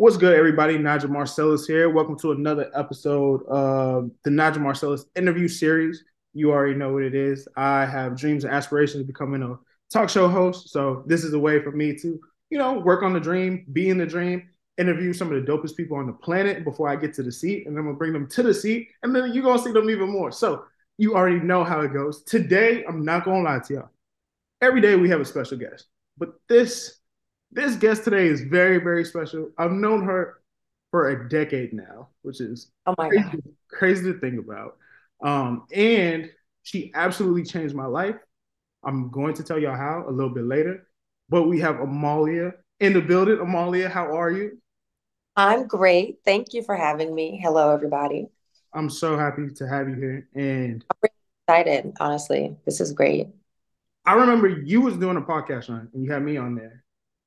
What's good, everybody? Nigel Marcellus here. Welcome to another episode of the Nigel Marcellus interview series. You already know what it is. I have dreams and aspirations of becoming a talk show host. So this is a way for me to, you know, work on the dream, be in the dream, interview some of the dopest people on the planet before I get to the seat, and then gonna bring them to the seat, and then you're gonna see them even more. So you already know how it goes. Today, I'm not gonna lie to y'all. Every day we have a special guest, but this this guest today is very, very special. I've known her for a decade now, which is oh my crazy, God. crazy to think about. Um, and she absolutely changed my life. I'm going to tell y'all how a little bit later. But we have Amahlia in the building. Amahlia, how are you? I'm great. Thank you for having me. Hello, everybody. I'm so happy to have you here. And I'm really excited, honestly. This is great. I remember you was doing a podcast on and you had me on there.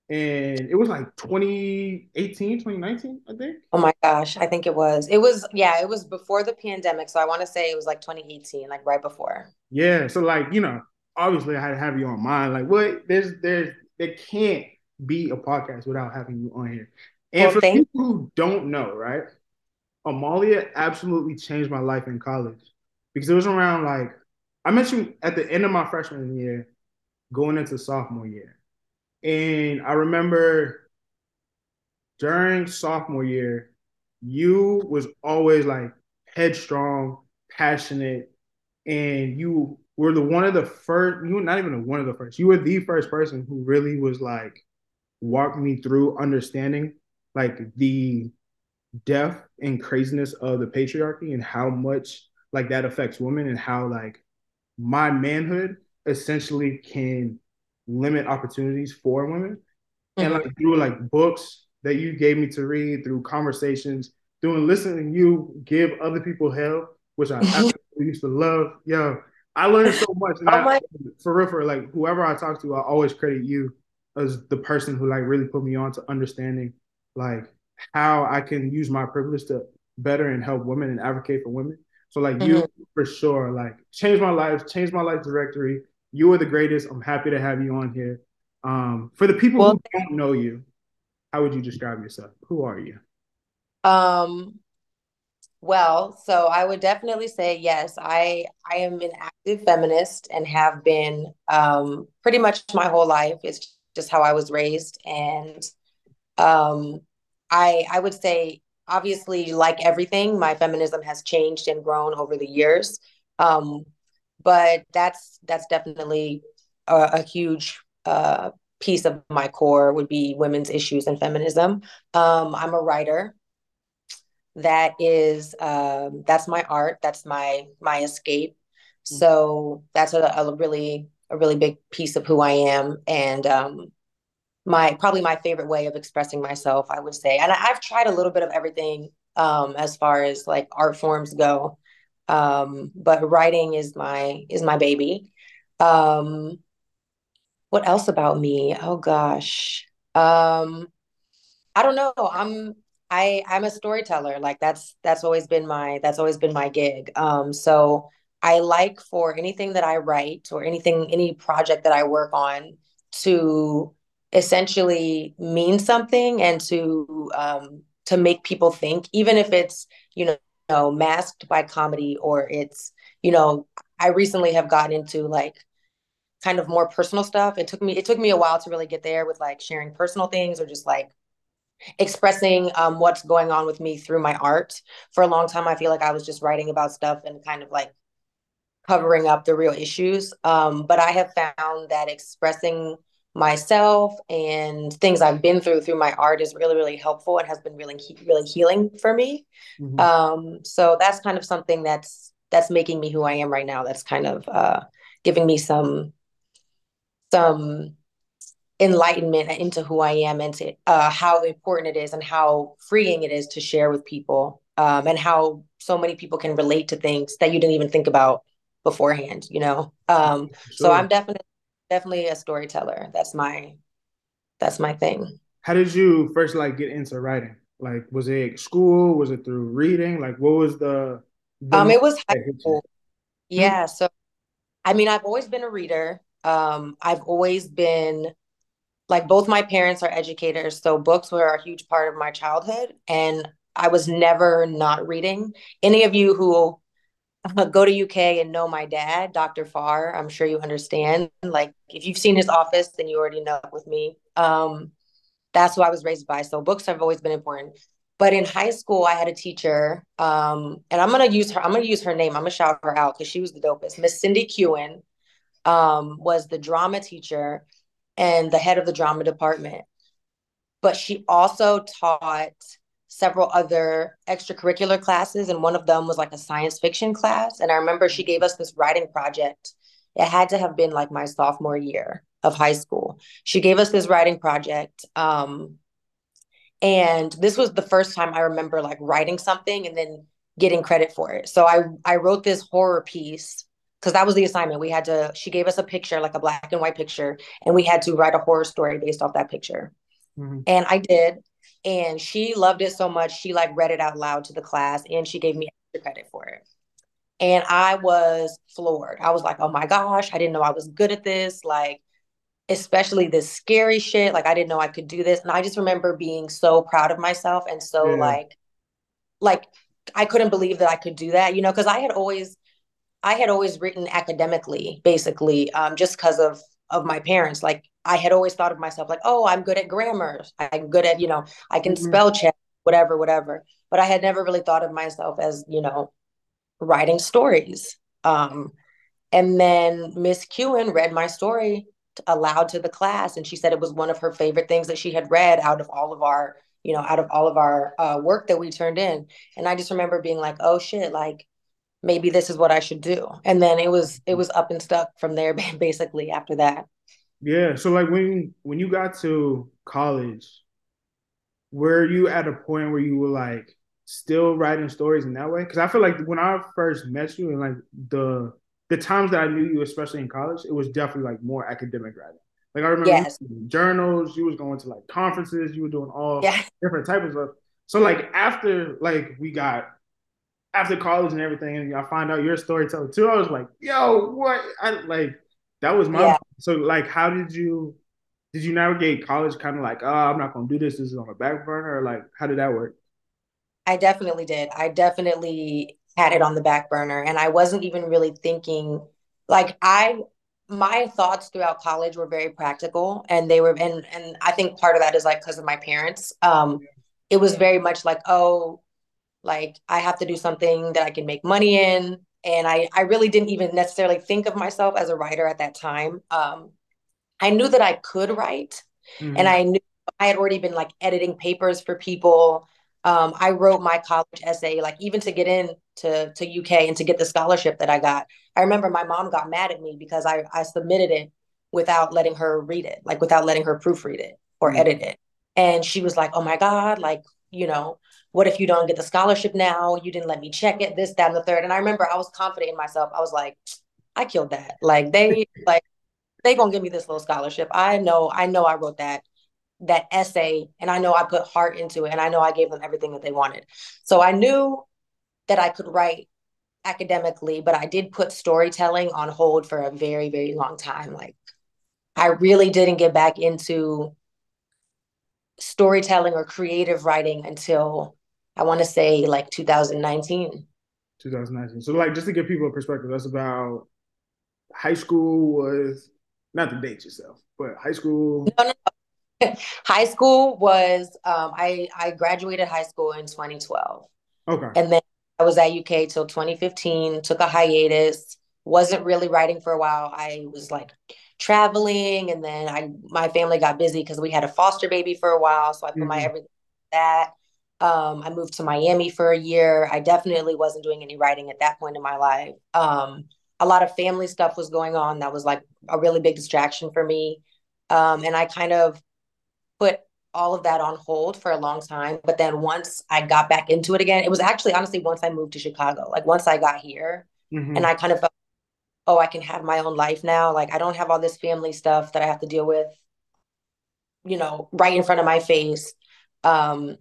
And it was like 2018, 2019, I think. Oh my gosh, I think it was. It was, yeah, it was before the pandemic. So I want to say it was like 2018, like right before. Yeah. So like, you know, obviously I had to have you on mine. Like what there's there's there can't be a podcast without having you on here. And Well, for people who don't know, right? Amahlia absolutely changed my life in college because it was around like I met you at the end of my freshman year, going into sophomore year. And I remember during sophomore year, you was always like headstrong, passionate, and you were the one of the first, you were not even one of the first, you were the first person who really was like walked me through understanding like the depth and craziness of the patriarchy and how much like that affects women and how like my manhood essentially can limit opportunities for women. And like through like books that you gave me to read through conversations through listening you give other people hell which i absolutely used to love. Yo i learned so much Oh i my, for real for like whoever i talk to i always credit you as the person who like really put me on to understanding like how i can use my privilege to better and help women and advocate for women. So like you Mhm. for sure like changed my life changed my life directory you are the greatest i'm happy to have you on here um, for the people Well, who don't know you, how would you describe yourself? Who are you? um, well, so I would definitely say yes. I I am an active feminist and have been um pretty much my whole life. It's just how I was raised, and Um, I I would say obviously like everything, my feminism has changed and grown over the years. Um, but that's that's definitely a, a huge uh, piece of my core would be women's issues and feminism. Um, I'm a writer. That is um, that's my art. That's my my escape. So that's a, a really a really big piece of who I am. And um, my probably my favorite way of expressing myself, I would say. And I, I've tried a little bit of everything um, as far as like art forms go, um, but writing is my is my baby. Um, what else about me? Oh gosh, um, I don't know. I'm I I'm a storyteller. Like that's that's always been my that's always been my gig. Um, so I like for anything that I write or anything any project that I work on to essentially mean something and to um to make people think, even if it's, you know, masked by comedy or it's, you know, I recently have gotten into like kind of more personal stuff. It took me it took me a while to really get there with like sharing personal things or just like expressing um, what's going on with me through my art. For a long time, I feel like I was just writing about stuff and kind of like covering up the real issues. Um, but I have found that expressing myself and things I've been through through my art is really, really helpful and has been really, really healing for me. Mhm. Um, so that's kind of something that's that's making me who I am right now. That's kind of uh, giving me some some enlightenment into who I am and to uh, how important it is and how freeing it is to share with people um, and how so many people can relate to things that you didn't even think about beforehand, you know? Um, so I'm definitely, definitely a storyteller. That's my, that's my thing. How did you first like get into writing? Like, was it school? Was it through reading? Like, what was the the Um, it was high that hit you? school. Yeah. So, I mean, I've always been a reader. Um, I've always been like both my parents are educators, so books were a huge part of my childhood, and I was never not reading. Any of you who go to UK and know my dad, Dr. Farr, I'm sure you understand. Like if you've seen his office, then you already know with me. Um, that's who I was raised by. So books have always been important. But in high school, I had a teacher, um, and I'm gonna use her. I'm gonna use her name. I'm gonna shout her out because she was the dopest. Miss Cindy Kewen um, was the drama teacher and the head of the drama department. But she also taught several other extracurricular classes, and one of them was like a science fiction class. And I remember she gave us this writing project. It had to have been like my sophomore year of high school. She gave us this writing project. Um, and this was the first time I remember like writing something and then getting credit for it. So I I wrote this horror piece because that was the assignment. We had to, she gave us a picture, like a black and white picture, and we had to write a horror story based off that picture. Mm-hmm. And I did. And she loved it so much, she like read it out loud to the class and she gave me extra credit for it. And I was floored. I was like, oh my gosh, I didn't know I was good at this. Like, especially this scary shit. Like, I didn't know I could do this. And I just remember being so proud of myself and so yeah. like, like, I couldn't believe that I could do that, you know, because I had always I had always written academically, basically, um, just because of of my parents. Like I had always thought of myself like, oh, I'm good at grammar. I'm good at, you know, I can mm-hmm. spell check, whatever, whatever. But I had never really thought of myself as, you know, writing stories. Um, and then Miss Kewen read my story aloud to the class, and she said it was one of her favorite things that she had read out of all of our, you know, out of all of our uh, work that we turned in. And I just remember being like, oh shit, like maybe this is what I should do. And then it was it was up and stuck from there basically after that. Yeah. So like when when you got to college, were you at a point where you were like still writing stories in that way? Because I feel like when I first met you and like the the times that I knew you, especially in college, it was definitely like more academic writing. Like I remember yes. journals, you was going to like conferences, you were doing all different types of stuff. So like after like we got after college and everything, and I find out you're a storyteller too. I was like, yo, what? I like that was my yeah. so like how did you did you navigate college kind of like, oh, I'm not gonna do this, this is on the back burner, or like how did that work? I definitely did. I definitely had it on the back burner and I wasn't even really thinking like I my thoughts throughout college were very practical and they were and and I think part of that is like because of my parents. Um it was very much like, oh, like I have to do something that I can make money in. And I, I really didn't even necessarily think of myself as a writer at that time. Um, I knew that I could write, mm-hmm. and I knew I had already been like editing papers for people. Um, I wrote my college essay, like even to get in to, to UK and to get the scholarship that I got. I remember my mom got mad at me because I, I submitted it without letting her read it, like without letting her proofread it or mm-hmm. edit it. And she was like, oh my God, like, you know, what if you don't get the scholarship now? You didn't let me check it, this, that, and the third. And I remember I was confident in myself. I was like, I killed that. Like they like they gonna give me this little scholarship. I know, I know I wrote that that essay and I know I put heart into it and I know I gave them everything that they wanted. So I knew that I could write academically, but I did put storytelling on hold for a very, very long time. Like I really didn't get back into storytelling or creative writing until I want to say like 2019. 2019. So like just to give people a perspective, that's about high school was not to date yourself, but high school. No, no. high school was um, I I graduated high school in 2012. Okay. And then I was at UK till 2015. Took a hiatus. Wasn't really writing for a while. I was like traveling, and then I my family got busy because we had a foster baby for a while. So I put mm-hmm. my everything that. Um, I moved to Miami for a year. I definitely wasn't doing any writing at that point in my life. Um, a lot of family stuff was going on that was like a really big distraction for me. Um, and I kind of put all of that on hold for a long time. But then once I got back into it again, it was actually honestly once I moved to Chicago, like once I got here mm-hmm. and I kind of felt, oh, I can have my own life now. Like I don't have all this family stuff that I have to deal with, you know, right in front of my face. Um,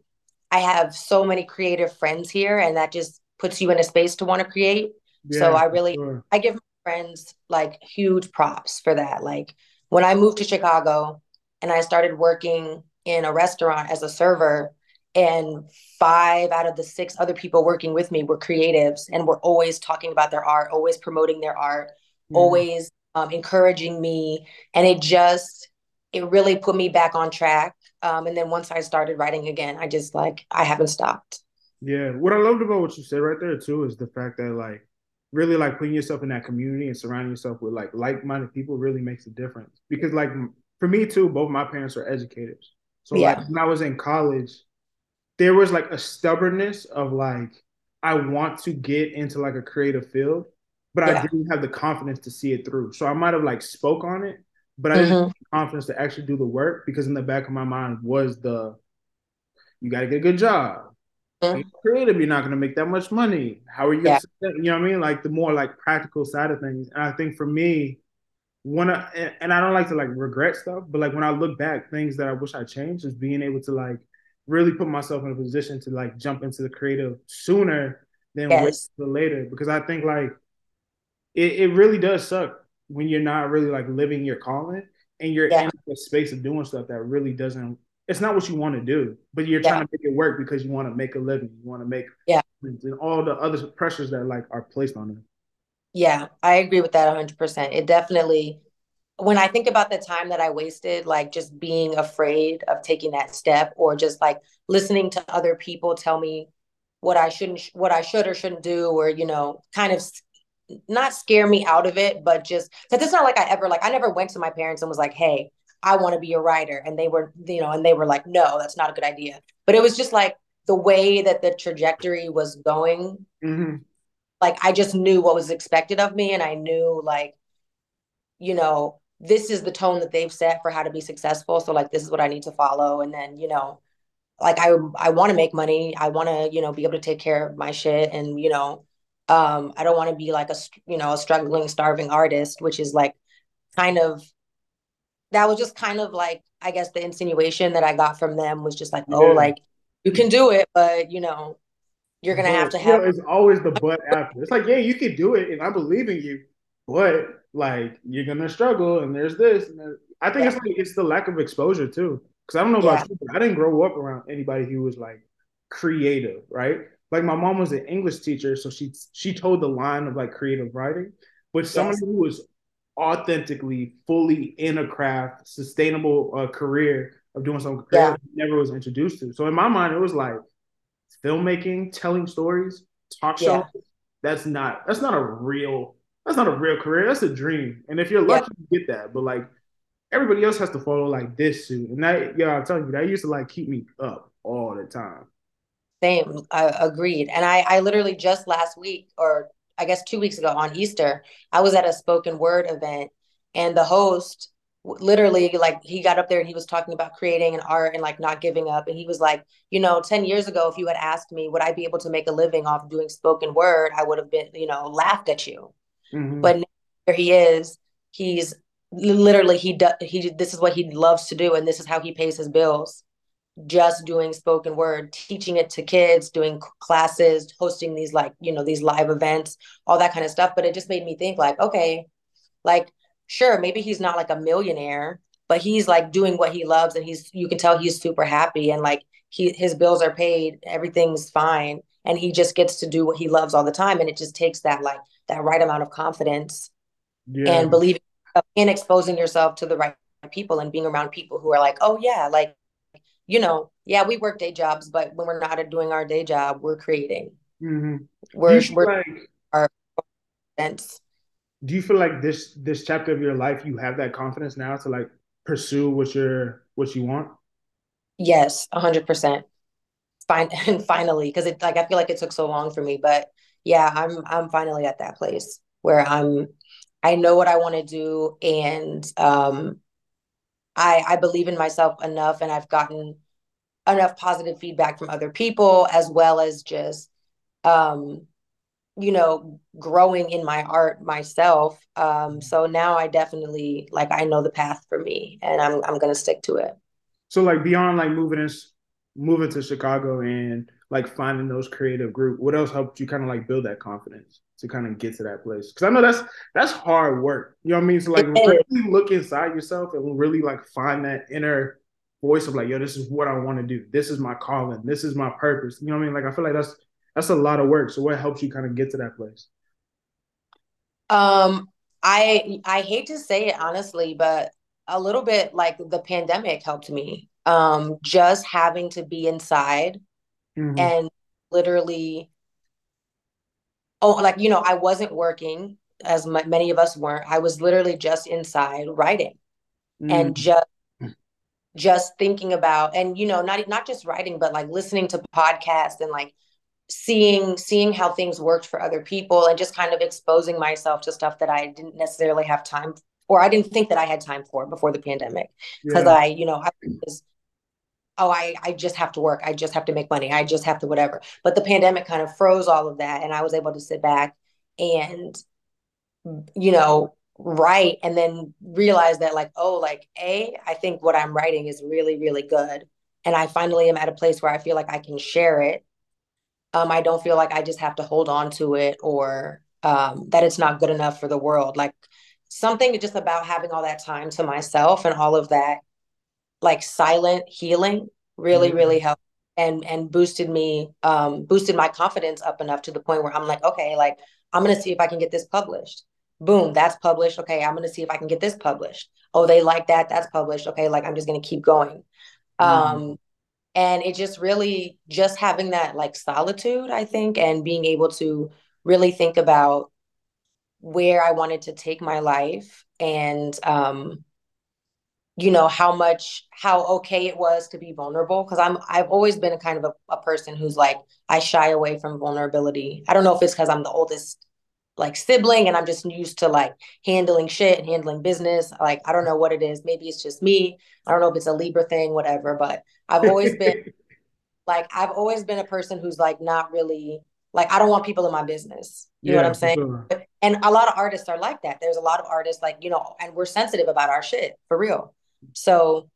I have so many creative friends here, and that just puts you in a space to want to create. Yeah, so I really, sure. I give my friends like huge props for that. Like when I moved to Chicago, and I started working in a restaurant as a server and five out of the six other people working with me were creatives and were always talking about their art always promoting their art mm. always um, encouraging me and it just it really put me back on track um, and then once i started writing again i just like i haven't stopped yeah what i loved about what you said right there too is the fact that like really like putting yourself in that community and surrounding yourself with like like-minded people really makes a difference because like for me too both my parents are educators so yeah. like when i was in college there was like a stubbornness of like I want to get into like a creative field, but yeah. I didn't have the confidence to see it through. So I might have like spoke on it, but I didn't mm-hmm. have confidence to actually do the work because in the back of my mind was the you got to get a good job. Mm-hmm. You're creative, you're not going to make that much money. How are you yeah. you know what I mean? Like the more like practical side of things. And I think for me, when I, and I don't like to like regret stuff, but like when I look back, things that I wish I changed is being able to like really put myself in a position to like jump into the creative sooner than yes. wait later because I think like it, it really does suck when you're not really like living your calling and you're yeah. in a space of doing stuff that really doesn't it's not what you want to do but you're yeah. trying to make it work because you want to make a living you want to make yeah and all the other pressures that like are placed on them yeah i agree with that 100% it definitely when I think about the time that I wasted, like just being afraid of taking that step or just like listening to other people tell me what I shouldn't, what I should or shouldn't do, or, you know, kind of not scare me out of it, but just because it's not like I ever, like, I never went to my parents and was like, hey, I want to be a writer. And they were, you know, and they were like, no, that's not a good idea. But it was just like the way that the trajectory was going. Mm-hmm. Like, I just knew what was expected of me. And I knew, like, you know, this is the tone that they've set for how to be successful. So like this is what I need to follow. And then, you know, like I I want to make money. I want to, you know, be able to take care of my shit and, you know, um I don't want to be like a you know, a struggling starving artist, which is like kind of that was just kind of like I guess the insinuation that I got from them was just like, oh, yeah. like you can do it, but you know, you're gonna but, have to have. it's always the but after. It's like, yeah, you can do it, and I believe in you, but like you're gonna struggle and there's this and there's, I think yeah. it's like it's the lack of exposure too. Cause I don't know about yeah. you, I didn't grow up around anybody who was like creative, right? Like my mom was an English teacher, so she she told the line of like creative writing, but someone who was authentically fully in a craft, sustainable uh, career of doing something creative yeah. never was introduced to. So in my mind, it was like filmmaking, telling stories, talk shows. Yeah. That's not that's not a real that's not a real career. That's a dream. And if you're lucky, yeah. you get that. But like everybody else has to follow like this suit. And that, yeah, I'm telling you, that used to like keep me up all the time. Same. I agreed. And I, I literally just last week, or I guess two weeks ago on Easter, I was at a spoken word event and the host literally like he got up there and he was talking about creating an art and like not giving up and he was like you know 10 years ago if you had asked me would i be able to make a living off doing spoken word i would have been you know laughed at you Mm-hmm. But here he is. He's literally he does he this is what he loves to do and this is how he pays his bills just doing spoken word teaching it to kids doing classes hosting these like you know these live events all that kind of stuff but it just made me think like okay like sure maybe he's not like a millionaire but he's like doing what he loves and he's you can tell he's super happy and like he his bills are paid everything's fine and he just gets to do what he loves all the time and it just takes that like that right amount of confidence yeah. and believing in exposing yourself to the right people and being around people who are like, oh yeah, like, you know, yeah, we work day jobs, but when we're not doing our day job, we're creating. Mm-hmm. We're, we're like, our events. Do you feel like this this chapter of your life you have that confidence now to like pursue what you're what you want? Yes, a hundred percent. Fine, and finally, because it like I feel like it took so long for me, but yeah, I'm I'm finally at that place where I'm I know what I want to do and um I I believe in myself enough and I've gotten enough positive feedback from other people as well as just um you know growing in my art myself um so now I definitely like I know the path for me and I'm I'm going to stick to it. So like beyond like moving in moving to Chicago and like finding those creative group, what else helped you kind of like build that confidence to kind of get to that place? Because I know that's that's hard work. You know what I mean? So like really look inside yourself and really like find that inner voice of like, yo, this is what I want to do. This is my calling. This is my purpose. You know what I mean? Like I feel like that's that's a lot of work. So what helps you kind of get to that place? Um, I I hate to say it honestly, but a little bit like the pandemic helped me. Um, just having to be inside mm-hmm. and literally, oh, like you know, I wasn't working as many of us weren't. I was literally just inside writing mm-hmm. and just just thinking about and you know not not just writing but like listening to podcasts and like seeing seeing how things worked for other people and just kind of exposing myself to stuff that I didn't necessarily have time for, or I didn't think that I had time for before the pandemic because yeah. I you know I was oh I I just have to work I just have to make money I just have to whatever but the pandemic kind of froze all of that and I was able to sit back and you know write and then realize that like oh like a I think what I'm writing is really really good and I finally am at a place where I feel like I can share it um, I don't feel like I just have to hold on to it or um, that it's not good enough for the world. Like something just about having all that time to myself and all of that like silent healing really, mm-hmm. really helped and and boosted me, um, boosted my confidence up enough to the point where I'm like, okay, like I'm gonna see if I can get this published. Boom, that's published. Okay, I'm gonna see if I can get this published. Oh, they like that. That's published. Okay, like I'm just gonna keep going. Mm-hmm. Um, and it just really just having that like solitude i think and being able to really think about where i wanted to take my life and um you know how much how okay it was to be vulnerable because i'm i've always been a kind of a, a person who's like i shy away from vulnerability i don't know if it's because i'm the oldest like sibling and I'm just used to like handling shit and handling business. Like I don't know what it is. Maybe it's just me. I don't know if it's a Libra thing, whatever. But I've always been like I've always been a person who's like not really like I don't want people in my business. You yeah, know what I'm saying? Sure. And a lot of artists are like that. There's a lot of artists like, you know, and we're sensitive about our shit for real. So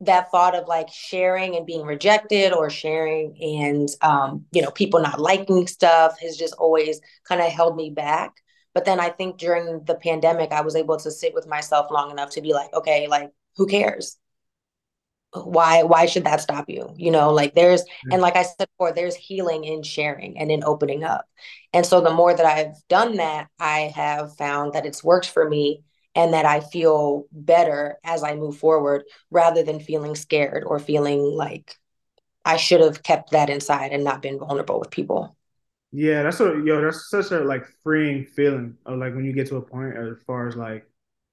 that thought of like sharing and being rejected or sharing and um, you know people not liking stuff has just always kind of held me back. But then i think during the pandemic i was able to sit with myself long enough to be like okay like who cares? Why why should that stop you? You know like there's mm-hmm. and like i said before there's healing in sharing and in opening up. And so the more that i've done that i have found that it's worked for me and that I feel better as I move forward rather than feeling scared or feeling like I should have kept that inside and not been vulnerable with people. Yeah, that's a yo, that's such a like freeing feeling of like when you get to a point as far as like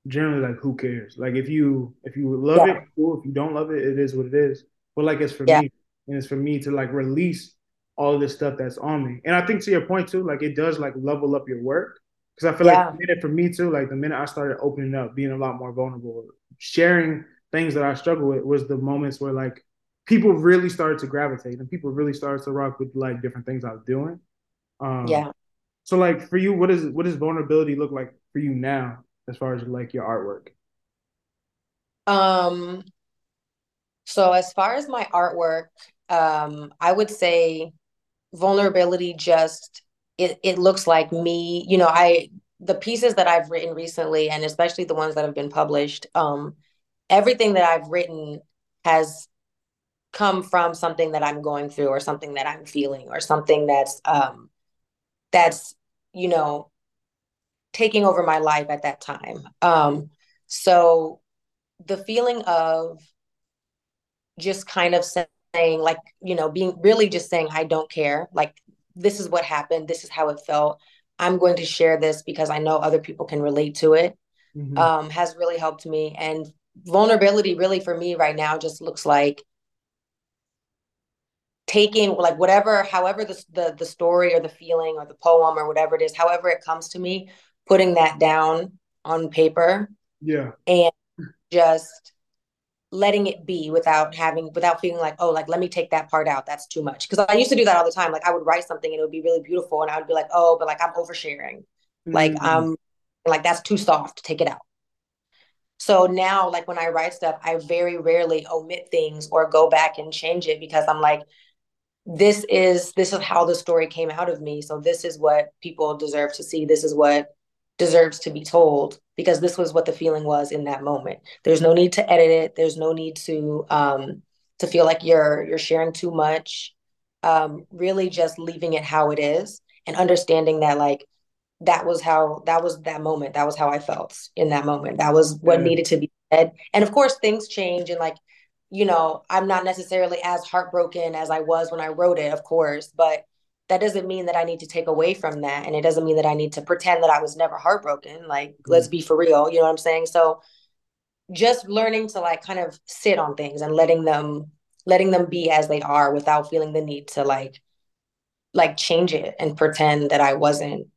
generally like who cares? Like if you if you love yeah. it, cool. If you don't love it, it is what it is. But like it's for yeah. me. And it's for me to like release all this stuff that's on me. And I think to your point too, like it does like level up your work because I feel yeah. like the minute for me too, like the minute I started opening up, being a lot more vulnerable, sharing things that I struggle with was the moments where like people really started to gravitate and people really started to rock with like different things I was doing. Um, yeah. So like for you, what is what does vulnerability look like for you now as far as like your artwork? Um. So as far as my artwork, um, I would say vulnerability just it, it looks like me you know i the pieces that i've written recently and especially the ones that have been published um everything that i've written has come from something that i'm going through or something that i'm feeling or something that's um that's you know taking over my life at that time. Um so the feeling of just kind of saying like you know being really just saying i don't care like this is what happened. This is how it felt. I'm going to share this because I know other people can relate to it. Mm-hmm. Um, has really helped me. And vulnerability, really, for me right now, just looks like taking like whatever, however the, the the story or the feeling or the poem or whatever it is, however it comes to me, putting that down on paper. Yeah. And just letting it be without having without feeling like oh like let me take that part out that's too much because i used to do that all the time like i would write something and it would be really beautiful and i would be like oh but like i'm oversharing mm-hmm. like um like that's too soft take it out So now, like when I write stuff, I very rarely omit things or go back and change it because I'm like, this is this is how the story came out of me. So this is what people deserve to see. This is what deserves to be told because this was what the feeling was in that moment. There's no need to edit it. There's no need to um to feel like you're you're sharing too much. Um, really just leaving it how it is and understanding that like that was how that was that moment that was how i felt in that moment that was what yeah. needed to be said and of course things change and like you know i'm not necessarily as heartbroken as i was when i wrote it of course but that doesn't mean that i need to take away from that and it doesn't mean that i need to pretend that i was never heartbroken like mm-hmm. let's be for real you know what i'm saying so just learning to like kind of sit on things and letting them letting them be as they are without feeling the need to like like change it and pretend that i wasn't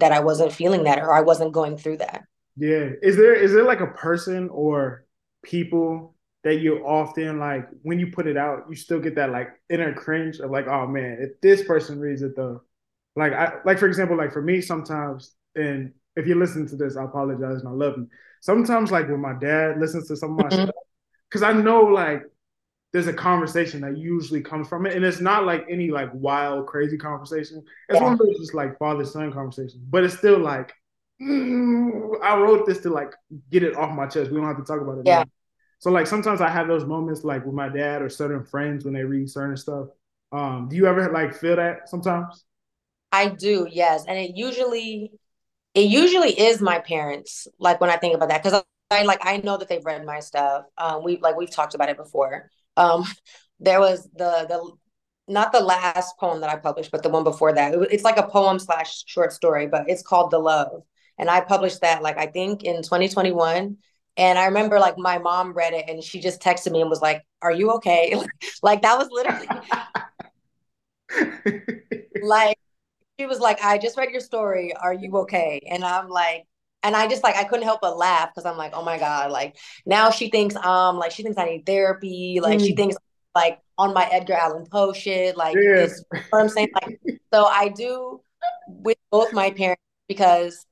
that I wasn't feeling that or I wasn't going through that. Yeah. Is there is there like a person or people that you often like when you put it out, you still get that like inner cringe of like, oh man, if this person reads it though. Like I like for example, like for me sometimes, and if you listen to this, I apologize and I love you. Sometimes like when my dad listens to some of my mm-hmm. stuff, because I know like there's a conversation that usually comes from it, and it's not like any like wild, crazy conversation. It's yeah. one of those just like father son conversations, but it's still like mm, I wrote this to like get it off my chest. We don't have to talk about it. Yeah. Now. So like sometimes I have those moments like with my dad or certain friends when they read certain stuff. Um, do you ever like feel that sometimes? I do, yes, and it usually it usually is my parents. Like when I think about that, because I like I know that they've read my stuff. Um, we like we've talked about it before. Um, there was the the not the last poem that I published, but the one before that. It's like a poem slash short story, but it's called The Love, and I published that like I think in 2021. And I remember like my mom read it and she just texted me and was like, "Are you okay?" like that was literally like she was like, "I just read your story. Are you okay?" And I'm like, and I just like I couldn't help but laugh because I'm like, oh my god, like now she thinks um like she thinks I need therapy, like mm. she thinks like on my Edgar Allan Poe shit, like yeah. this, you know I'm saying like so I do with both my parents because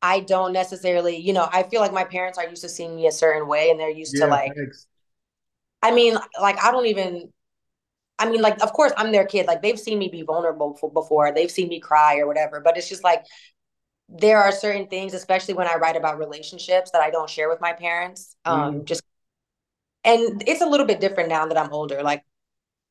I don't necessarily, you know, I feel like my parents are used to seeing me a certain way and they're used yeah, to like thanks. I mean, like I don't even I mean, like, of course, I'm their kid. Like, they've seen me be vulnerable before. They've seen me cry or whatever. But it's just like there are certain things, especially when I write about relationships, that I don't share with my parents. Um, mm. Just and it's a little bit different now that I'm older. Like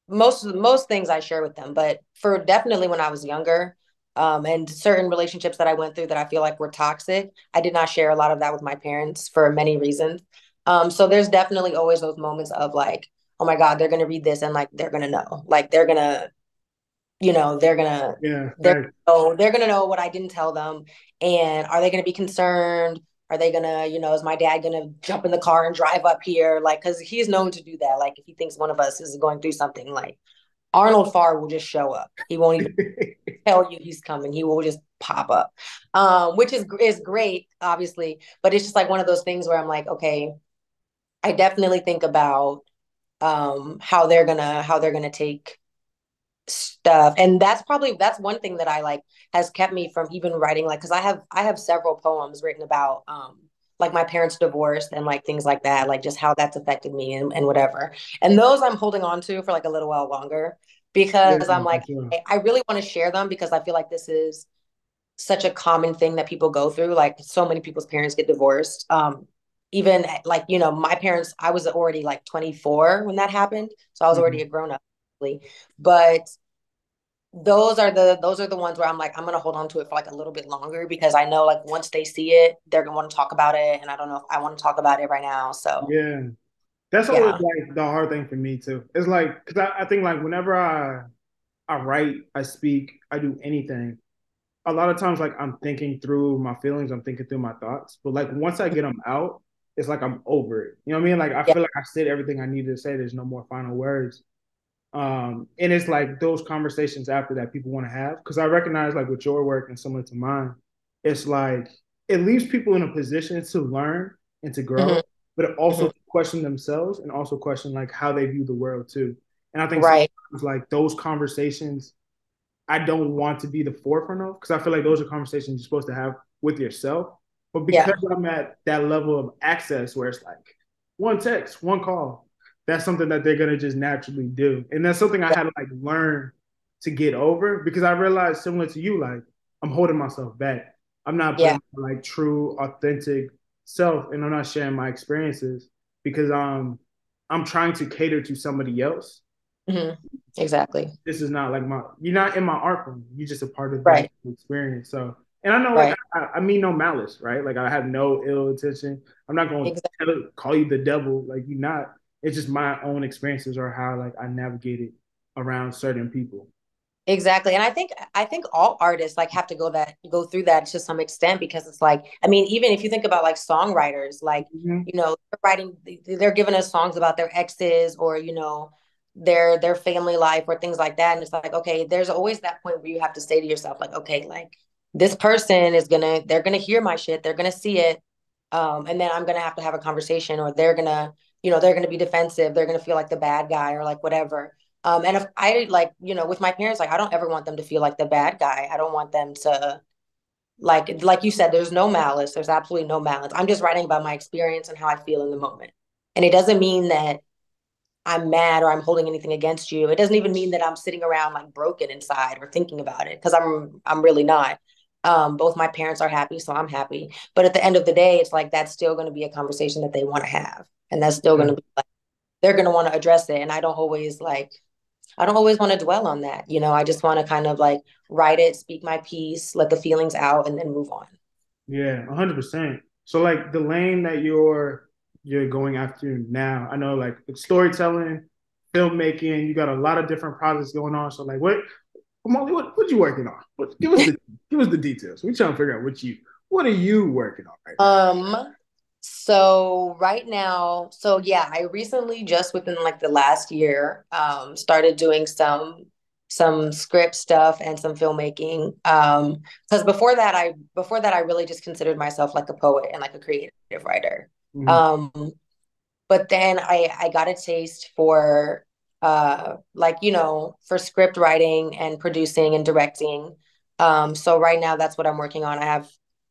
most most things I share with them, but for definitely when I was younger, um, and certain relationships that I went through that I feel like were toxic, I did not share a lot of that with my parents for many reasons. Um, so there's definitely always those moments of like, oh my God, they're gonna read this and like they're gonna know, like they're gonna you know they're gonna yeah they're right. oh they're gonna know what i didn't tell them. And are they gonna be concerned? Are they gonna you know is my dad gonna jump in the car and drive up here? Like because he's known to do that. Like if he thinks one of us is going through something like arnold farr will just show up. He won't even tell you he's coming. He will just pop up um which is is great obviously but it's just like one of those things where i'm like okay i definitely think about um how they're gonna how they're gonna take stuff. And that's probably that's one thing that i like has kept me from even writing like because i have i have several poems written about um like my parents divorced and like things like that like just how that's affected me and, and whatever and those i'm holding on to for like a little while longer because yeah, i'm like sure. i really want to share them because i feel like this is such a common thing that people go through like so many people's parents get divorced um even like you know my parents i was already like 24 when that happened so i was mm-hmm. already a grown-up but those are the those are the ones where I'm like I'm gonna hold on to it for like a little bit longer because I know like once they see it they're gonna want to talk about it and I don't know if I want to talk about it right now so. Yeah. That's always yeah. like the hard thing for me too. It's like because I, I think like whenever I I write I speak I do anything a lot of times like I'm thinking through my feelings I'm thinking through my thoughts but like once I get them out it's like I'm over it. You know what I mean? Like I yeah. feel like I said everything I needed to say there's no more final words um, and it's like those conversations after that people want to have. Cause I recognize like with your work and similar to mine, it's like it leaves people in a position to learn and to grow, mm-hmm. but it also mm-hmm. question themselves and also question like how they view the world too. And I think right. like those conversations, I don't want to be the forefront of because I feel like those are conversations you're supposed to have with yourself. But because yeah. I'm at that level of access where it's like one text, one call, that's something that they're gonna just naturally do. And that's something I had to like learn to get over because I realized similar to you, like I'm holding myself back. I'm not yeah. like true, authentic self, and I'm not sharing my experiences because um I'm trying to cater to somebody else. Mm-hmm. Exactly. This is not like my. You're not in my art form. You're just a part of right. the experience. So, and I know, right. like, I, I, mean no malice, right? Like, I have no ill intention. I'm not going exactly. to call you the devil. Like, you're not. It's just my own experiences or how like I navigated around certain people. Exactly. And I think I think all artists like have to go that go through that to some extent because it's like I mean even if you think about like songwriters like mm-hmm. you know they're writing they're giving us songs about their exes or you know their their family life or things like that and it's like okay there's always that point where you have to say to yourself like okay like this person is going to they're going to hear my shit they're going to see it um and then I'm going to have to have a conversation or they're going to you know they're going to be defensive they're going to feel like the bad guy or like whatever um, and if I like, you know, with my parents, like I don't ever want them to feel like the bad guy. I don't want them to like like you said, there's no malice. There's absolutely no malice. I'm just writing about my experience and how I feel in the moment. And it doesn't mean that I'm mad or I'm holding anything against you. It doesn't even mean that I'm sitting around like broken inside or thinking about it because I'm I'm really not. Um, both my parents are happy, so I'm happy. But at the end of the day, it's like that's still going to be a conversation that they want to have, and that's still going to be like they're going to want to address it. And I don't always like I don't always want to dwell on that. You know, I just want to kind of like write it, speak my piece, let the feelings out, and then move on. Yeah, hundred percent. So like the lane that you're you're going after now, I know like storytelling, filmmaking, you got a lot of different projects going on. So like what Molly, what what you working on? What, give us the give us the details. We're trying to figure out what you what are you working on right now? Um so right now, so yeah, I recently just within like the last year, um, started doing some some script stuff and some filmmaking. Um, because before that, I before that I really just considered myself like a poet and like a creative writer. Mm-hmm. Um, but then I I got a taste for uh like you know for script writing and producing and directing. Um, so right now that's what I'm working on. I have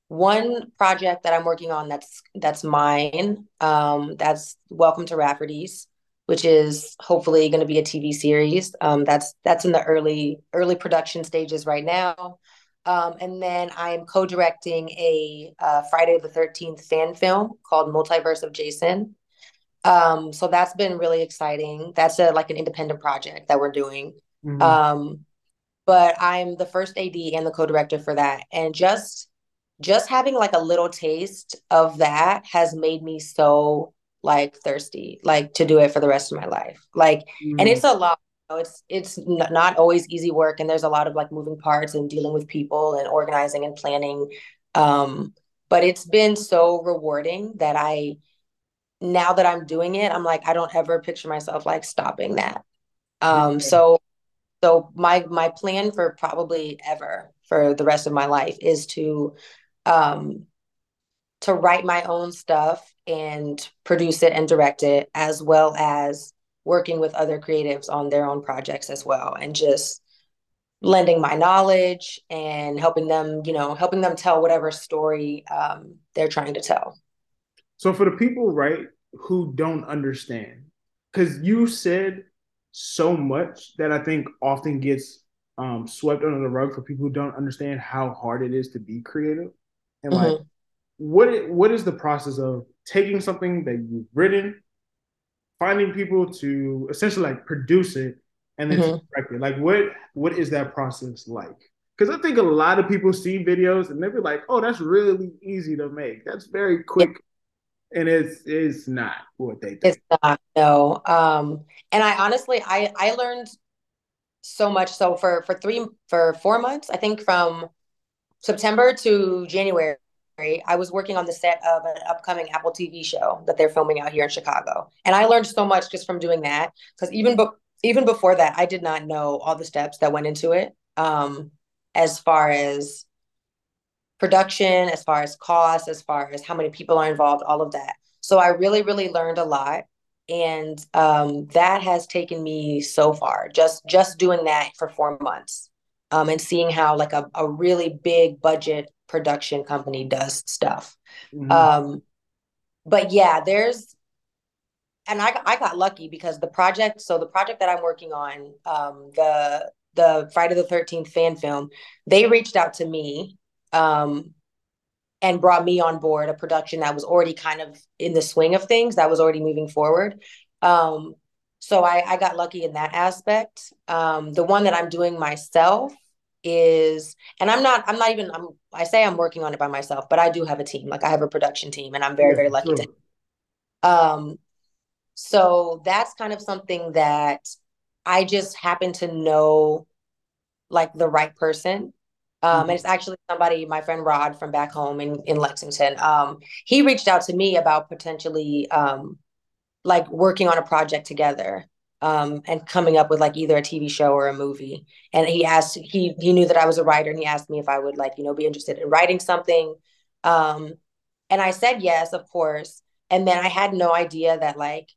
one project that I'm working on that's that's mine. Um, that's Welcome to Rafferty's, which is hopefully going to be a TV series. Um, that's that's in the early early production stages right now. Um, and then I'm co-directing a uh, Friday the Thirteenth fan film called Multiverse of Jason. Um, so that's been really exciting. That's a like an independent project that we're doing. Mm-hmm. Um, but I'm the first AD and the co-director for that, and just just having like a little taste of that has made me so like thirsty like to do it for the rest of my life like mm. and it's a lot you know, it's it's n- not always easy work and there's a lot of like moving parts and dealing with people and organizing and planning um but it's been so rewarding that i now that i'm doing it i'm like i don't ever picture myself like stopping that um so so my my plan for probably ever for the rest of my life is to um, to write my own stuff and produce it and direct it, as well as working with other creatives on their own projects as well, and just lending my knowledge and helping them, you know, helping them tell whatever story um, they're trying to tell. So, for the people, right, who don't understand, because you said so much that I think often gets um, swept under the rug for people who don't understand how hard it is to be creative. And mm-hmm. like, what what is the process of taking something that you've written, finding people to essentially like produce it, and then mm-hmm. direct it? Like, what what is that process like? Because I think a lot of people see videos and they be like, "Oh, that's really easy to make. That's very quick." And it's it's not what they think. It's not no. Um, and I honestly, I I learned so much. So for for three for four months, I think from September to January, I was working on the set of an upcoming Apple TV show that they're filming out here in Chicago. And I learned so much just from doing that because even be- even before that, I did not know all the steps that went into it. Um, as far as production, as far as cost, as far as how many people are involved, all of that. So I really, really learned a lot. And um, that has taken me so far, just just doing that for four months um, and seeing how like a, a really big budget production company does stuff. Mm-hmm. Um, but yeah, there's, and I I got lucky because the project. So the project that I'm working on, um, the the Friday the Thirteenth fan film, they reached out to me, um, and brought me on board a production that was already kind of in the swing of things that was already moving forward. Um, so I, I got lucky in that aspect. Um, the one that I'm doing myself is, and I'm not, I'm not even, I'm, I say I'm working on it by myself, but I do have a team. Like I have a production team, and I'm very, yeah, very lucky sure. to. Um, so that's kind of something that I just happen to know, like the right person. Um, mm-hmm. and it's actually somebody, my friend Rod from back home in, in Lexington. Um, he reached out to me about potentially um, like working on a project together um, and coming up with like either a TV show or a movie. And he asked, he he knew that I was a writer, and he asked me if I would like you know be interested in writing something. Um, and I said yes, of course. And then I had no idea that like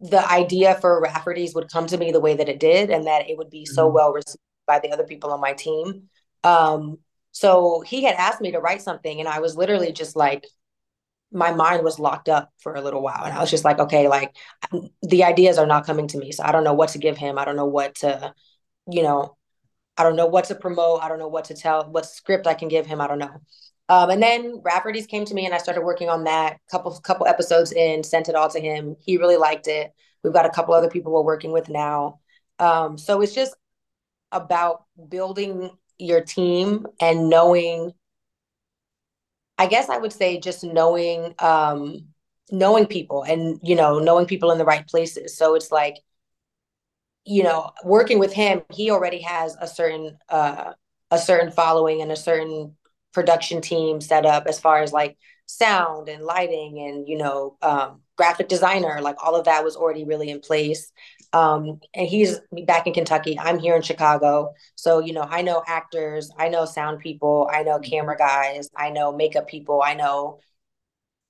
the idea for Rafferty's would come to me the way that it did, and that it would be so mm-hmm. well received by the other people on my team. Um, so he had asked me to write something, and I was literally just like, my mind was locked up for a little while and i was just like okay like the ideas are not coming to me so i don't know what to give him. I don't know what to you know i don't know what to promote. I don't know what to tell what script i can give him. I don't know. Um, and then rafferty's came to me and i started working on that. Couple couple episodes in sent it all to him. He really liked it. We've got a couple other people we're working with now. Um, so it's just about building your team and knowing I guess I would say just knowing um knowing people and you know knowing people in the right places. So it's like you know working with him he already has a certain uh a certain following and a certain production team set up as far as like sound and lighting and you know um, graphic designer like all of that was already really in place um, and he's back in kentucky. I'm here in chicago. So you know i know actors i know sound people i know camera guys i know makeup people i know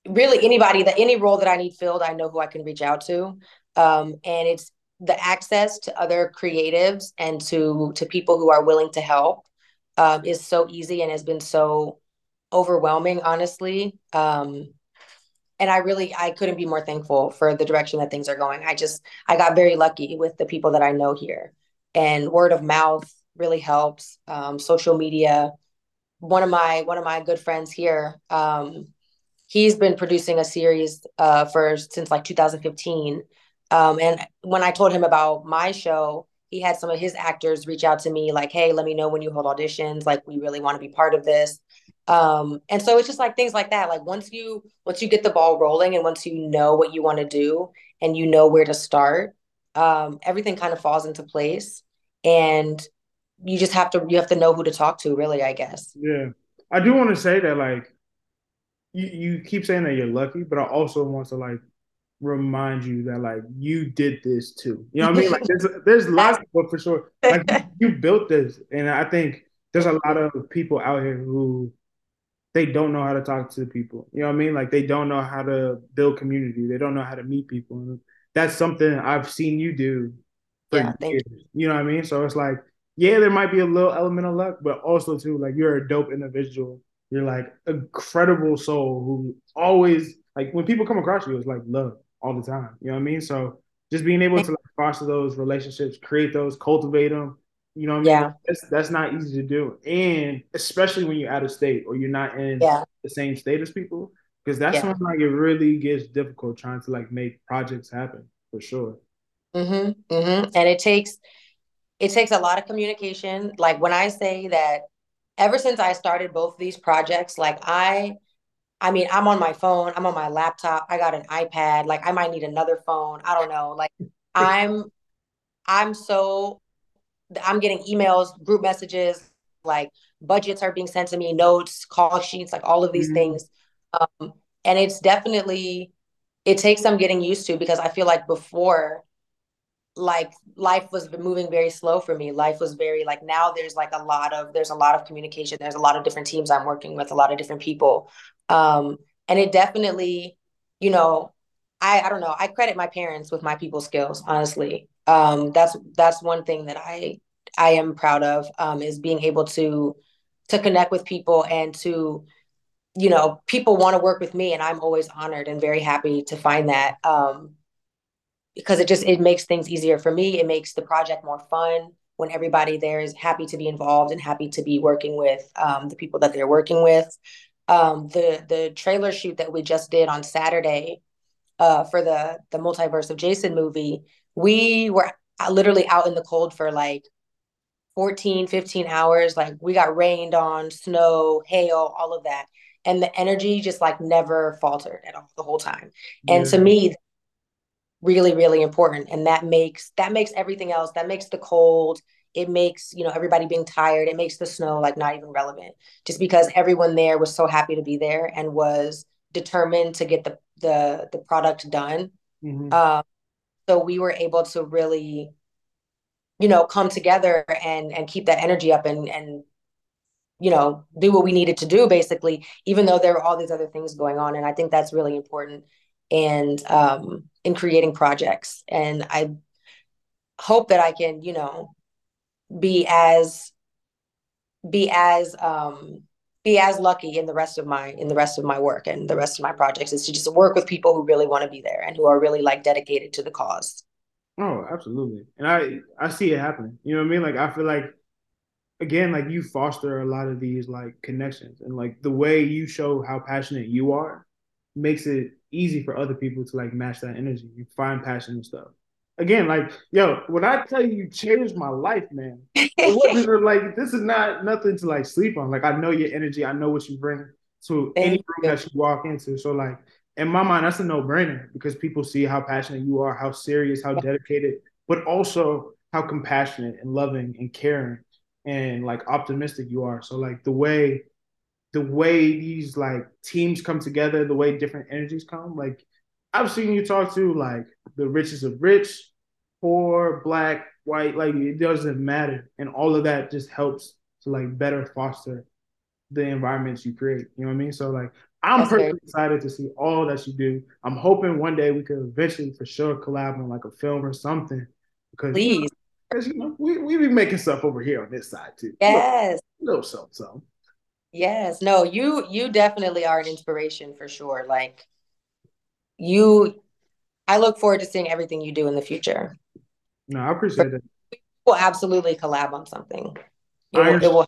really anybody that any role that i need filled i know who i can reach out to. Um, and it's the access to other creatives and to to people who are willing to help um, is so easy and has been so overwhelming, honestly. Um, and I really I couldn't be more thankful for the direction that things are going. I just I got very lucky with the people that I know here, and word of mouth really helps. Um, social media. One of my one of my good friends here, um, he's been producing a series uh, for since like 2015. Um, and when I told him about my show, he had some of his actors reach out to me like, "Hey, let me know when you hold auditions. Like, we really want to be part of this." Um and so it's just like things like that. Like once you once you get the ball rolling and once you know what you want to do and you know where to start um everything kind of falls into place. And you just have to you have to know who to talk to really i guess. Yeah. I do want to say that like you, you keep saying that you're lucky but i also want to like remind you that like you did this too. You know what i mean? Like there's there's lots of but for sure. Like you, you built this. And i think there's a lot of people out here who they don't know how to talk to the people. You know what I mean? Like they don't know how to build community. They don't know how to meet people. And that's something I've seen you do for yeah, years. You. you know what I mean? So it's like, yeah, there might be a little element of luck, but also too, like you're a dope individual. You're like incredible soul who always like when people come across you, it's like love all the time. You know what I mean? So just being able to like, foster those relationships, create those, cultivate them, you know what I mean? Yeah. That's that's not easy to do. And especially when you're out of state or you're not in yeah. the same state as people. Because that's yeah. when like it really gets difficult trying to like make projects happen for sure. Mm-hmm. Mm-hmm. And it takes it takes a lot of communication. Like when I say that ever since I started both these projects, like I I mean, I'm on my phone, I'm on my laptop, I got an iPad, like I might need another phone. I don't know. Like I'm I'm so I'm getting emails, group messages, like budgets are being sent to me, notes, call sheets, like all of these mm-hmm. things. Um, and it's definitely it takes some getting used to because I feel like before like life was moving very slow for me. Life was very like now there's like a lot of there's a lot of communication. There's a lot of different teams i'm working with a lot of different people. Um and it definitely you know i i don't know. I credit my parents with my people skills honestly um, that's that's one thing that I I am proud of um, is being able to to connect with people and to you know, people want to work with me and I'm always honored and very happy to find that. Um, because it just it makes things easier for me. It makes the project more fun when everybody there is happy to be involved and happy to be working with um, the people that they're working with. Um, the the trailer shoot that we just did on Saturday uh, for the the multiverse of Jason movie, we were literally out in the cold for like 14, 15 hours. Like we got rained on, snow, hail, all of that. And the energy just like never faltered at all the whole time. Yeah. And to me, really, really important. And that makes that makes everything else, that makes the cold, it makes, you know, everybody being tired, it makes the snow like not even relevant. Just because everyone there was so happy to be there and was determined to get the the the product done. Mm-hmm. Um, so we were able to really you know come together and and keep that energy up and and you know do what we needed to do basically even though there were all these other things going on. And i think that's really important and um in creating projects. And i hope that i can you know be as be as um be as lucky in the rest of my in the rest of my work and the rest of my projects is to just work with people who really want to be there and who are really like dedicated to the cause Oh, absolutely. And I I see it happening. You know what I mean? Like I feel like again, like you foster a lot of these like connections and like the way you show how passionate you are makes it easy for other people to like match that energy. You find passion and stuff. Again, like yo, when I tell you you changed my life, man, it wasn't like this is not nothing to like sleep on. Like I know your energy, I know what you bring to Thank any room you. that you walk into. So like in my mind, that's a no brainer because people see how passionate you are, how serious, how dedicated, but also how compassionate and loving and caring and like optimistic you are. So like the way the way these like teams come together, the way different energies come, like I've seen you talk to like the richest of rich, poor, black, white, like it doesn't matter. And all of that just helps to like better foster the environments you create. You know what I mean? So like I'm That's personally great. excited to see all that you do. I'm hoping one day we could eventually for sure collab on like a film or something. Because please. Because you know, we, we be making stuff over here on this side too. Yes. A little, little something, Yes. No, you you definitely are an inspiration for sure. Like you I look forward to seeing everything you do in the future. No, I appreciate it. We'll absolutely collab on something. It will, it will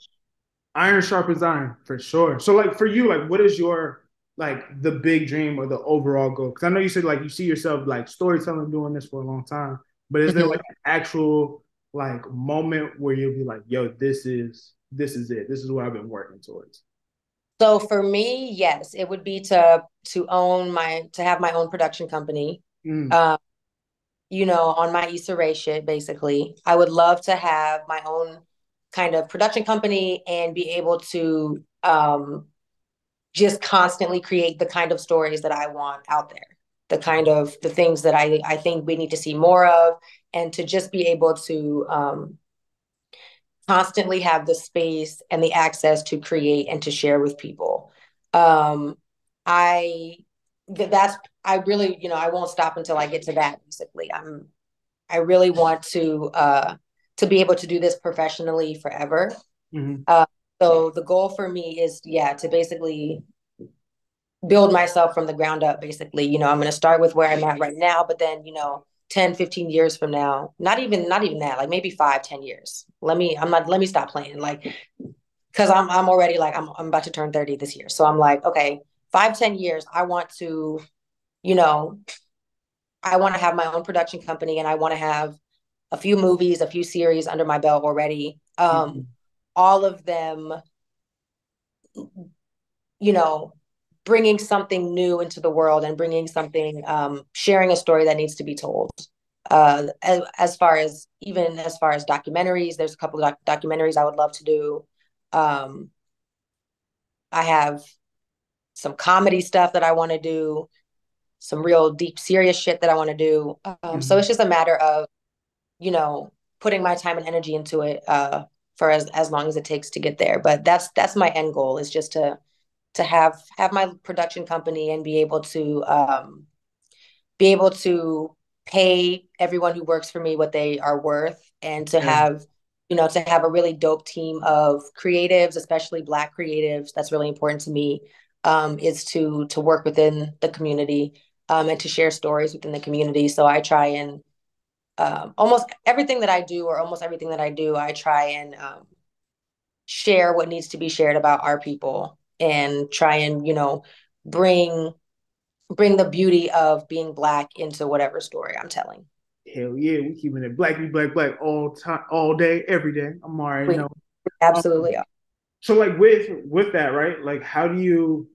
iron sharpens iron for sure. So like for you, like what is your like the big dream or the overall goal? Because I know you said like you see yourself like storytelling doing this for a long time, but is there mm-hmm. like an actual like moment where you'll be like, yo, this is this is it. This is what I've been working towards. So for me, yes, it would be to to own my to have my own production company. Mm. Um, you know, on my Issa Rae shit, basically. I would love to have my own kind of production company and be able to um, just constantly create the kind of stories that I want out there, the kind of the things that I I think we need to see more of, and to just be able to um, constantly have the space and the access to create and to share with people. Um, I that's I really you know I won't stop until I get to that. Basically, I'm I really want to uh, to be able to do this professionally forever. Mm-hmm. Uh, so the goal for me is, yeah, to basically build myself from the ground up. Basically, you know, I'm going to start with where I'm at right now, but then, you know, 10, 15 years from now, not even, not even that, like maybe five, 10 years. Let me, I'm not, let me stop playing. Like, cause I'm, I'm already like, I'm, I'm about to turn 30 this year. So I'm like, okay, five, 10 years, I want to, you know, I want to have my own production company and I want to have a few movies, a few series under my belt already. Um, mm-hmm. All of them, you know, bringing something new into the world and bringing something, um, sharing a story that needs to be told. Uh, as, as, far as even as far as documentaries, there's a couple of doc- documentaries I would love to do. Um, I have some comedy stuff that I want to do, some real deep, serious shit that I want to do. Um, mm-hmm. So it's just a matter of you know, putting my time and energy into it uh, for as, as long as it takes to get there. But that's that's my end goal is just to to have have my production company and be able to um, be able to pay everyone who works for me what they are worth and to yeah. have you know to have a really dope team of creatives especially black creatives that's really important to me um, is to to work within the community um, and to share stories within the community. So I try and um, almost everything that I do, or almost everything that I do, I try and um, share what needs to be shared about our people and try and you know bring bring the beauty of being black into whatever story I'm telling. Hell yeah, we keeping it black, black, black all time, all day, every day. I'm already know. Absolutely. Um, so like with with that, right? Like how do you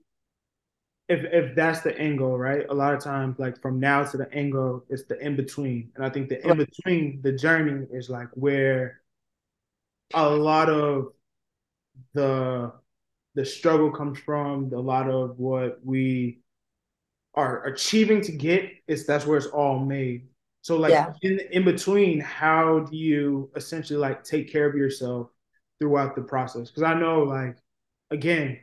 if if that's the angle, right? A lot of times, like from now to the angle, it's the in between, and I think the in between, the journey is like where a lot of the the struggle comes from. A lot of what we are achieving to get is that's where it's all made. So like yeah. in in between, how do you essentially like take care of yourself throughout the process? Because I know like again,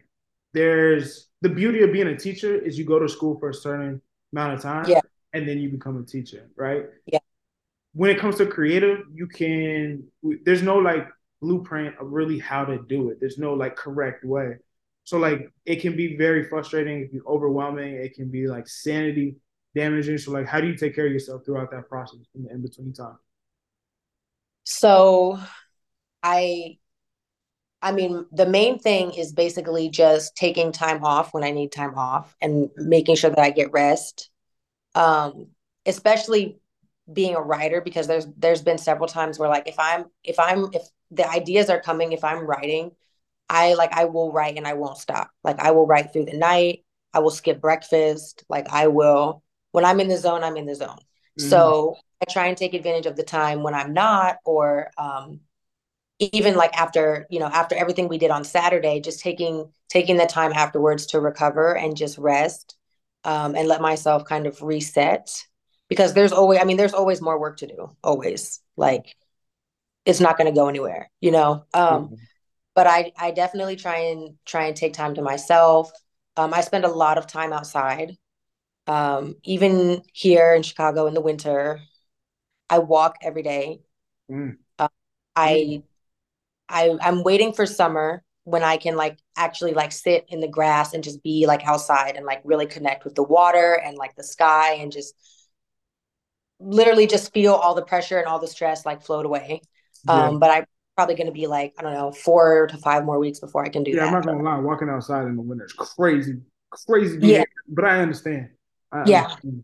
there's the beauty of being a teacher is you go to school for a certain amount of time yeah. and then you become a teacher, right? Yeah. When it comes to creative, you can there's no like blueprint of really how to do it. There's no like correct way. So like it can be very frustrating, it can be overwhelming, it can be like sanity damaging. So like how do you take care of yourself throughout that process in the in between time? So I I mean, the main thing is basically just taking time off when I need time off and making sure that I get rest. Um, especially being a writer because there's there's been several times where like if I'm if I'm if the ideas are coming if I'm writing, I like I will write and I won't stop. Like I will write through the night. I will skip breakfast. Like I will when I'm in the zone, I'm in the zone. Mm-hmm. So I try and take advantage of the time when I'm not or um even like after you know after everything we did on saturday just taking taking the time afterwards to recover and just rest um, and let myself kind of reset because there's always i mean there's always more work to do always like it's not going to go anywhere you know um, mm-hmm. but i i definitely try and try and take time to myself um, i spend a lot of time outside um, even here in chicago in the winter i walk every day mm. uh, i mm. I I'm waiting for summer when I can like actually like sit in the grass and just be like outside and like really connect with the water and like the sky and just literally just feel all the pressure and all the stress like float away. Yeah. Um, but I'm probably going to be like I don't know four to five more weeks before I can do yeah, that. Yeah, I'm not gonna lie. Walking outside in the winter is crazy, crazy. Yeah, but I understand. I yeah, understand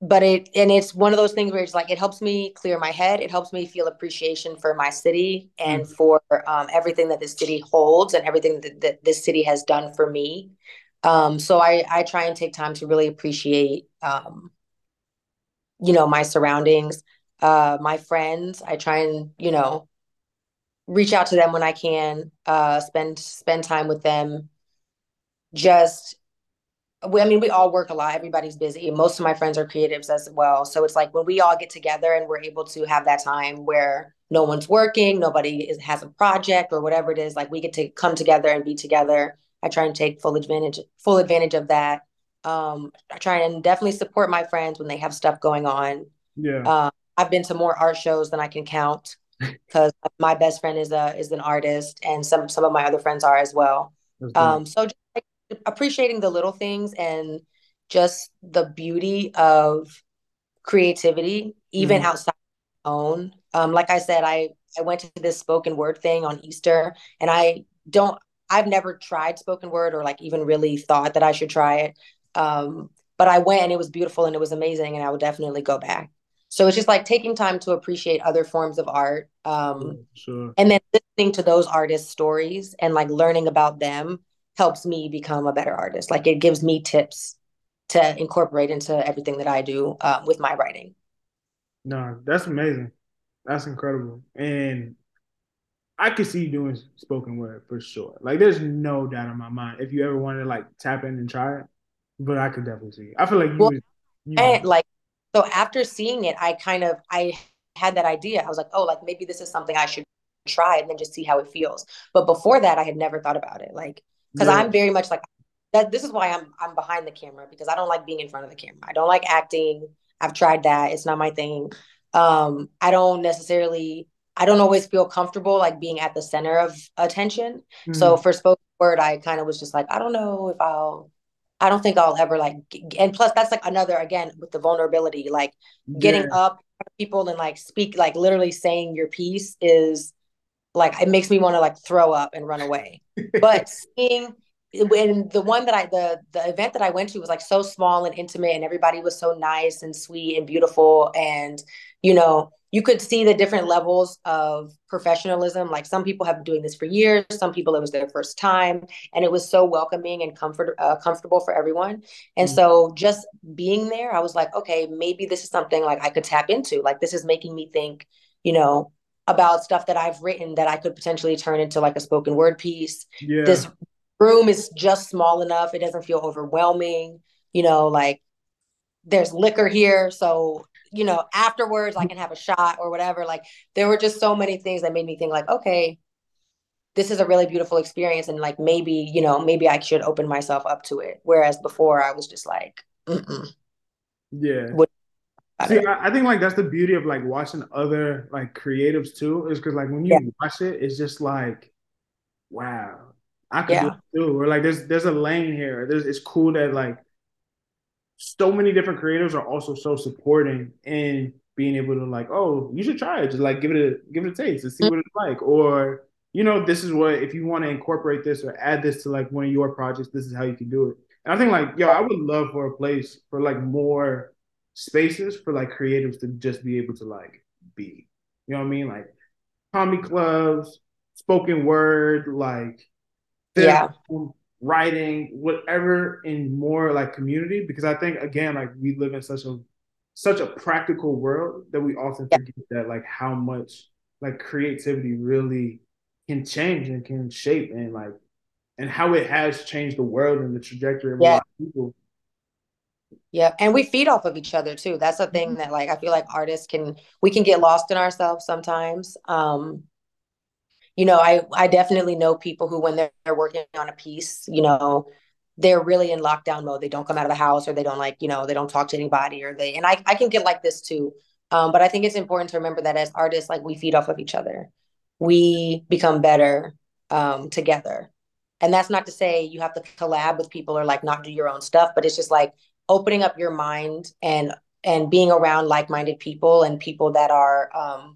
but it and it's one of those things where it's like it helps me clear my head. It helps me feel appreciation for my city and mm-hmm. for um, everything that this city holds and everything that, that this city has done for me. Um, so I, I try and take time to really appreciate um, you know my surroundings uh, my friends. I try and you know reach out to them when i can uh, spend spend time with them. Just we, I mean, we all work a lot. Everybody's busy. Most of my friends are creatives as well. So it's like when we all get together and we're able to have that time where no one's working, nobody is, has a project or whatever it is, like we get to come together and be together. I try and take full advantage, full advantage of that. Um, I try and definitely support my friends when they have stuff going on. Yeah. Uh, I've been to more art shows than I can count because my best friend is a is an artist, and some some of my other friends are as well. Um, so just like appreciating the little things and just the beauty of creativity, even mm-hmm. outside own. Um, like I said, I I went to this spoken word thing on Easter, and I don't. I've never tried spoken word or like even really thought that I should try it. Um, but I went and it was beautiful and it was amazing, and I would definitely go back. So it's just like taking time to appreciate other forms of art, um, sure. and then listening to those artists' stories and like learning about them helps me become a better artist. Like it gives me tips to incorporate into everything that I do uh, with my writing. No, that's amazing. That's incredible. And I could see you doing spoken word for sure. Like there's no doubt in my mind if you ever wanted to like tap in and try it. But I could definitely see. It. I feel like you, well, you and like so after seeing it, I kind of I had that idea. I was like, oh, like maybe this is something I should try and then just see how it feels. But before that, I had never thought about it. Like because yeah. I'm very much like that. This is why I'm I'm behind the camera because I don't like being in front of the camera. I don't like acting. I've tried that. It's not my thing. Um, I don't necessarily. I don't always feel comfortable like being at the center of attention. Mm-hmm. So for spoken word, I kind of was just like, I don't know if I'll I don't think I'll ever like, and plus that's like another again with the vulnerability, like getting yeah. up people and like speak, like literally saying your piece is like it makes me want to like throw up and run away. but seeing when the one that I the the event that I went to was like so small and intimate and everybody was so nice and sweet and beautiful and you know you could see the different levels of professionalism like some people have been doing this for years some people it was their first time and it was so welcoming and comfort uh, comfortable for everyone and mm-hmm. so just being there I was like okay maybe this is something like I could tap into like this is making me think you know about stuff that I've written that I could potentially turn into like a spoken word piece yeah. this room is just small enough. It doesn't feel overwhelming. You know, like there's liquor here. So, you know, afterwards I mm-hmm. can have a shot or whatever. Like there were just so many things that made me think like, okay, this is a really beautiful experience. And like maybe, you know, maybe I should open myself up to it. Whereas before I was just like, Mm-mm. yeah. What- See, I, I, think like that's the beauty of like watching other like creatives too, is because like when you yeah. watch it, it's just like, wow, I could yeah. do Or like there's there's a lane here. There's it's cool that like so many different creators are also so supporting and being able to like, oh, you should try it. Just like give it a give it a taste and see mm-hmm. what it's like. Or, you know, this is what if you want to incorporate this or add this to like one of your projects, this is how you can do it. And I think like, yo, I would love for a place for like more spaces for like creatives to just be able to like be. You know what I mean? Like comedy clubs, spoken word, like yeah. writing, whatever in more like community. Because I think again, like we live in such a such a practical world that we often yeah. forget that like how much like creativity really can change and can shape and like and how it has changed the world and the trajectory of yeah. a lot of people. Yeah, and we feed off of each other too. That's a thing mm-hmm. that like I feel like artists can we can get lost in ourselves sometimes. Um you know, I I definitely know people who when they're, they're working on a piece, you know, they're really in lockdown mode. They don't come out of the house or they don't like, you know, they don't talk to anybody or they and I I can get like this too. Um, but I think it's important to remember that as artists, like we feed off of each other. We become better um, together. And that's not to say you have to collab with people or like not do your own stuff, but it's just like opening up your mind and and being around like-minded people and people that are um,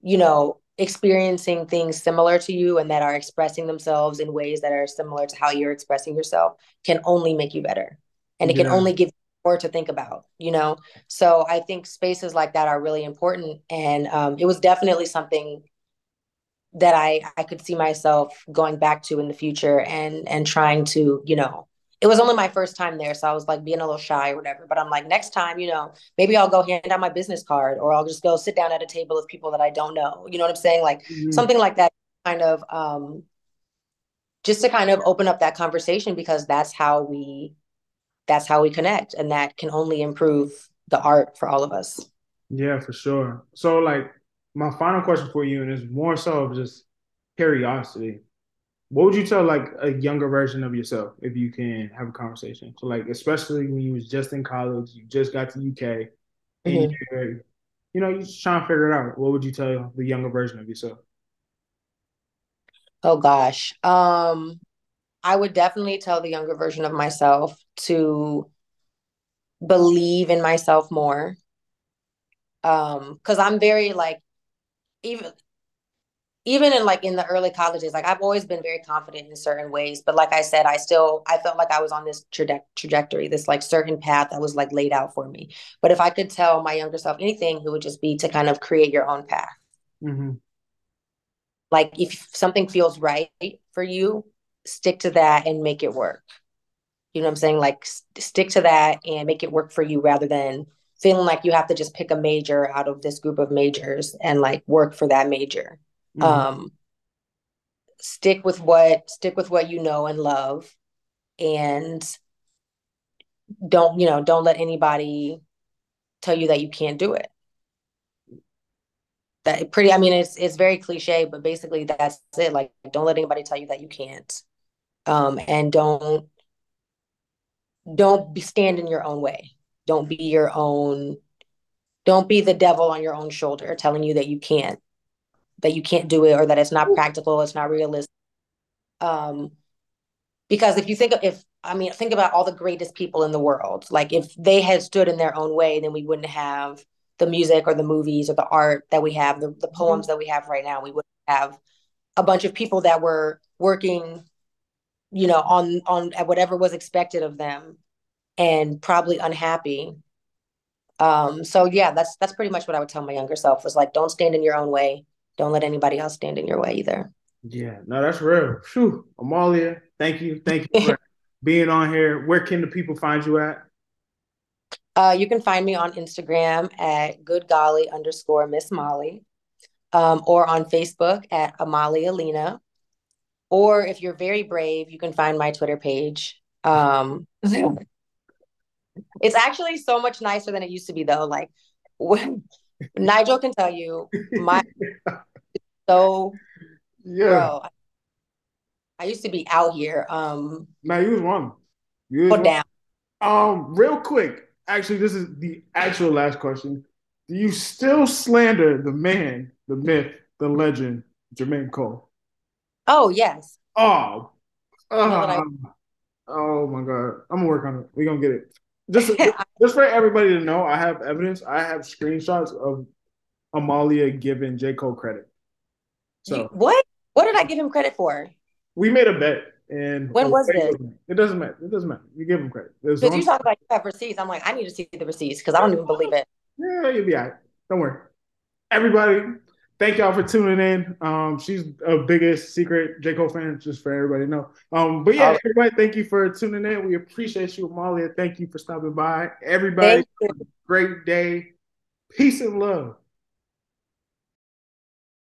you know experiencing things similar to you and that are expressing themselves in ways that are similar to how you're expressing yourself can only make you better. And it yeah. can only give you more to think about you know? So i think spaces like that are really important. And um, it was definitely something that i i could see myself going back to in the future and and trying to you know it was only my first time there. So I was like being a little shy or whatever. But I'm like, next time, you know, maybe I'll go hand out my business card or I'll just go sit down at a table of people that I don't know. You know what I'm saying? Like mm-hmm. something like that kind of um just to kind of open up that conversation because that's how we that's how we connect and that can only improve the art for all of us. Yeah, for sure. So like my final question for you, and it's more so of just curiosity what would you tell like a younger version of yourself if you can have a conversation? So like especially when you was just in college, you just got to UK, and mm-hmm. you know, you're just trying to figure it out. What would you tell the younger version of yourself? Oh gosh. Um I would definitely tell the younger version of myself to believe in myself more. Um, because I'm very like even even in like in the early colleges, like I've always been very confident in certain ways. But like I said, I still I felt like I was on this traje- trajectory, this like certain path that was like laid out for me. But if I could tell my younger self anything, it would just be to kind of create your own path. Mm-hmm. Like if something feels right for you, stick to that and make it work. You know what I'm saying? Like st- stick to that and make it work for you rather than feeling like you have to just pick a major out of this group of majors and like work for that major Mm-hmm. Um, stick with what stick with what you know and love, and don't you know don't let anybody tell you that you can't do it. That pretty. I mean, it's it's very cliche, but basically that's it. Like, don't let anybody tell you that you can't, um, and don't don't be stand in your own way. Don't be your own. Don't be the devil on your own shoulder telling you that you can't that you can't do it or that it's not practical, it's not realistic. Um, because if you think of if I mean think about all the greatest people in the world, like if they had stood in their own way, then we wouldn't have the music or the movies or the art that we have, the, the poems mm-hmm. that we have right now. We would have a bunch of people that were working, you know, on on at whatever was expected of them and probably unhappy. Um, so yeah, that's that's pretty much what I would tell my younger self was like, don't stand in your own way. Don't let anybody else stand in your way either. Yeah, no, that's real. Phew. Amahlia, thank you. Thank you for being on here. Where can the people find you at? Uh, you can find me on Instagram at good golly underscore Miss Molly, um, or on Facebook at Amahlia Lena. Or if you're very brave, you can find my Twitter page. Um, it's actually so much nicer than it used to be, though. Like when, Nigel can tell you, my so yeah. Bro, I used to be out here. Um, now you was one. You was one. down. Um, real quick, actually, this is the actual last question. Do you still slander the man, the myth, the legend, Jermaine Cole? Oh yes. Oh. Uh, oh my god. I'm gonna work on it. We're gonna get it. Just, just for everybody to know, I have evidence. I have screenshots of Amahlia giving J. Cole credit. So what? What did I give him credit for? We made a bet and when oh, was it? It doesn't matter. It doesn't matter. You give him credit. Because you talk about you have receipts. I'm like, I need to see the receipts because I don't even believe it. Yeah, you'll be all right. Don't worry. Everybody, thank y'all for tuning in. Um, she's a biggest secret J. Cole fan, just for everybody to know. Um, but yeah, everybody, thank you for tuning in. We appreciate you, Amahlia. Thank you for stopping by. Everybody, great day. Peace and love.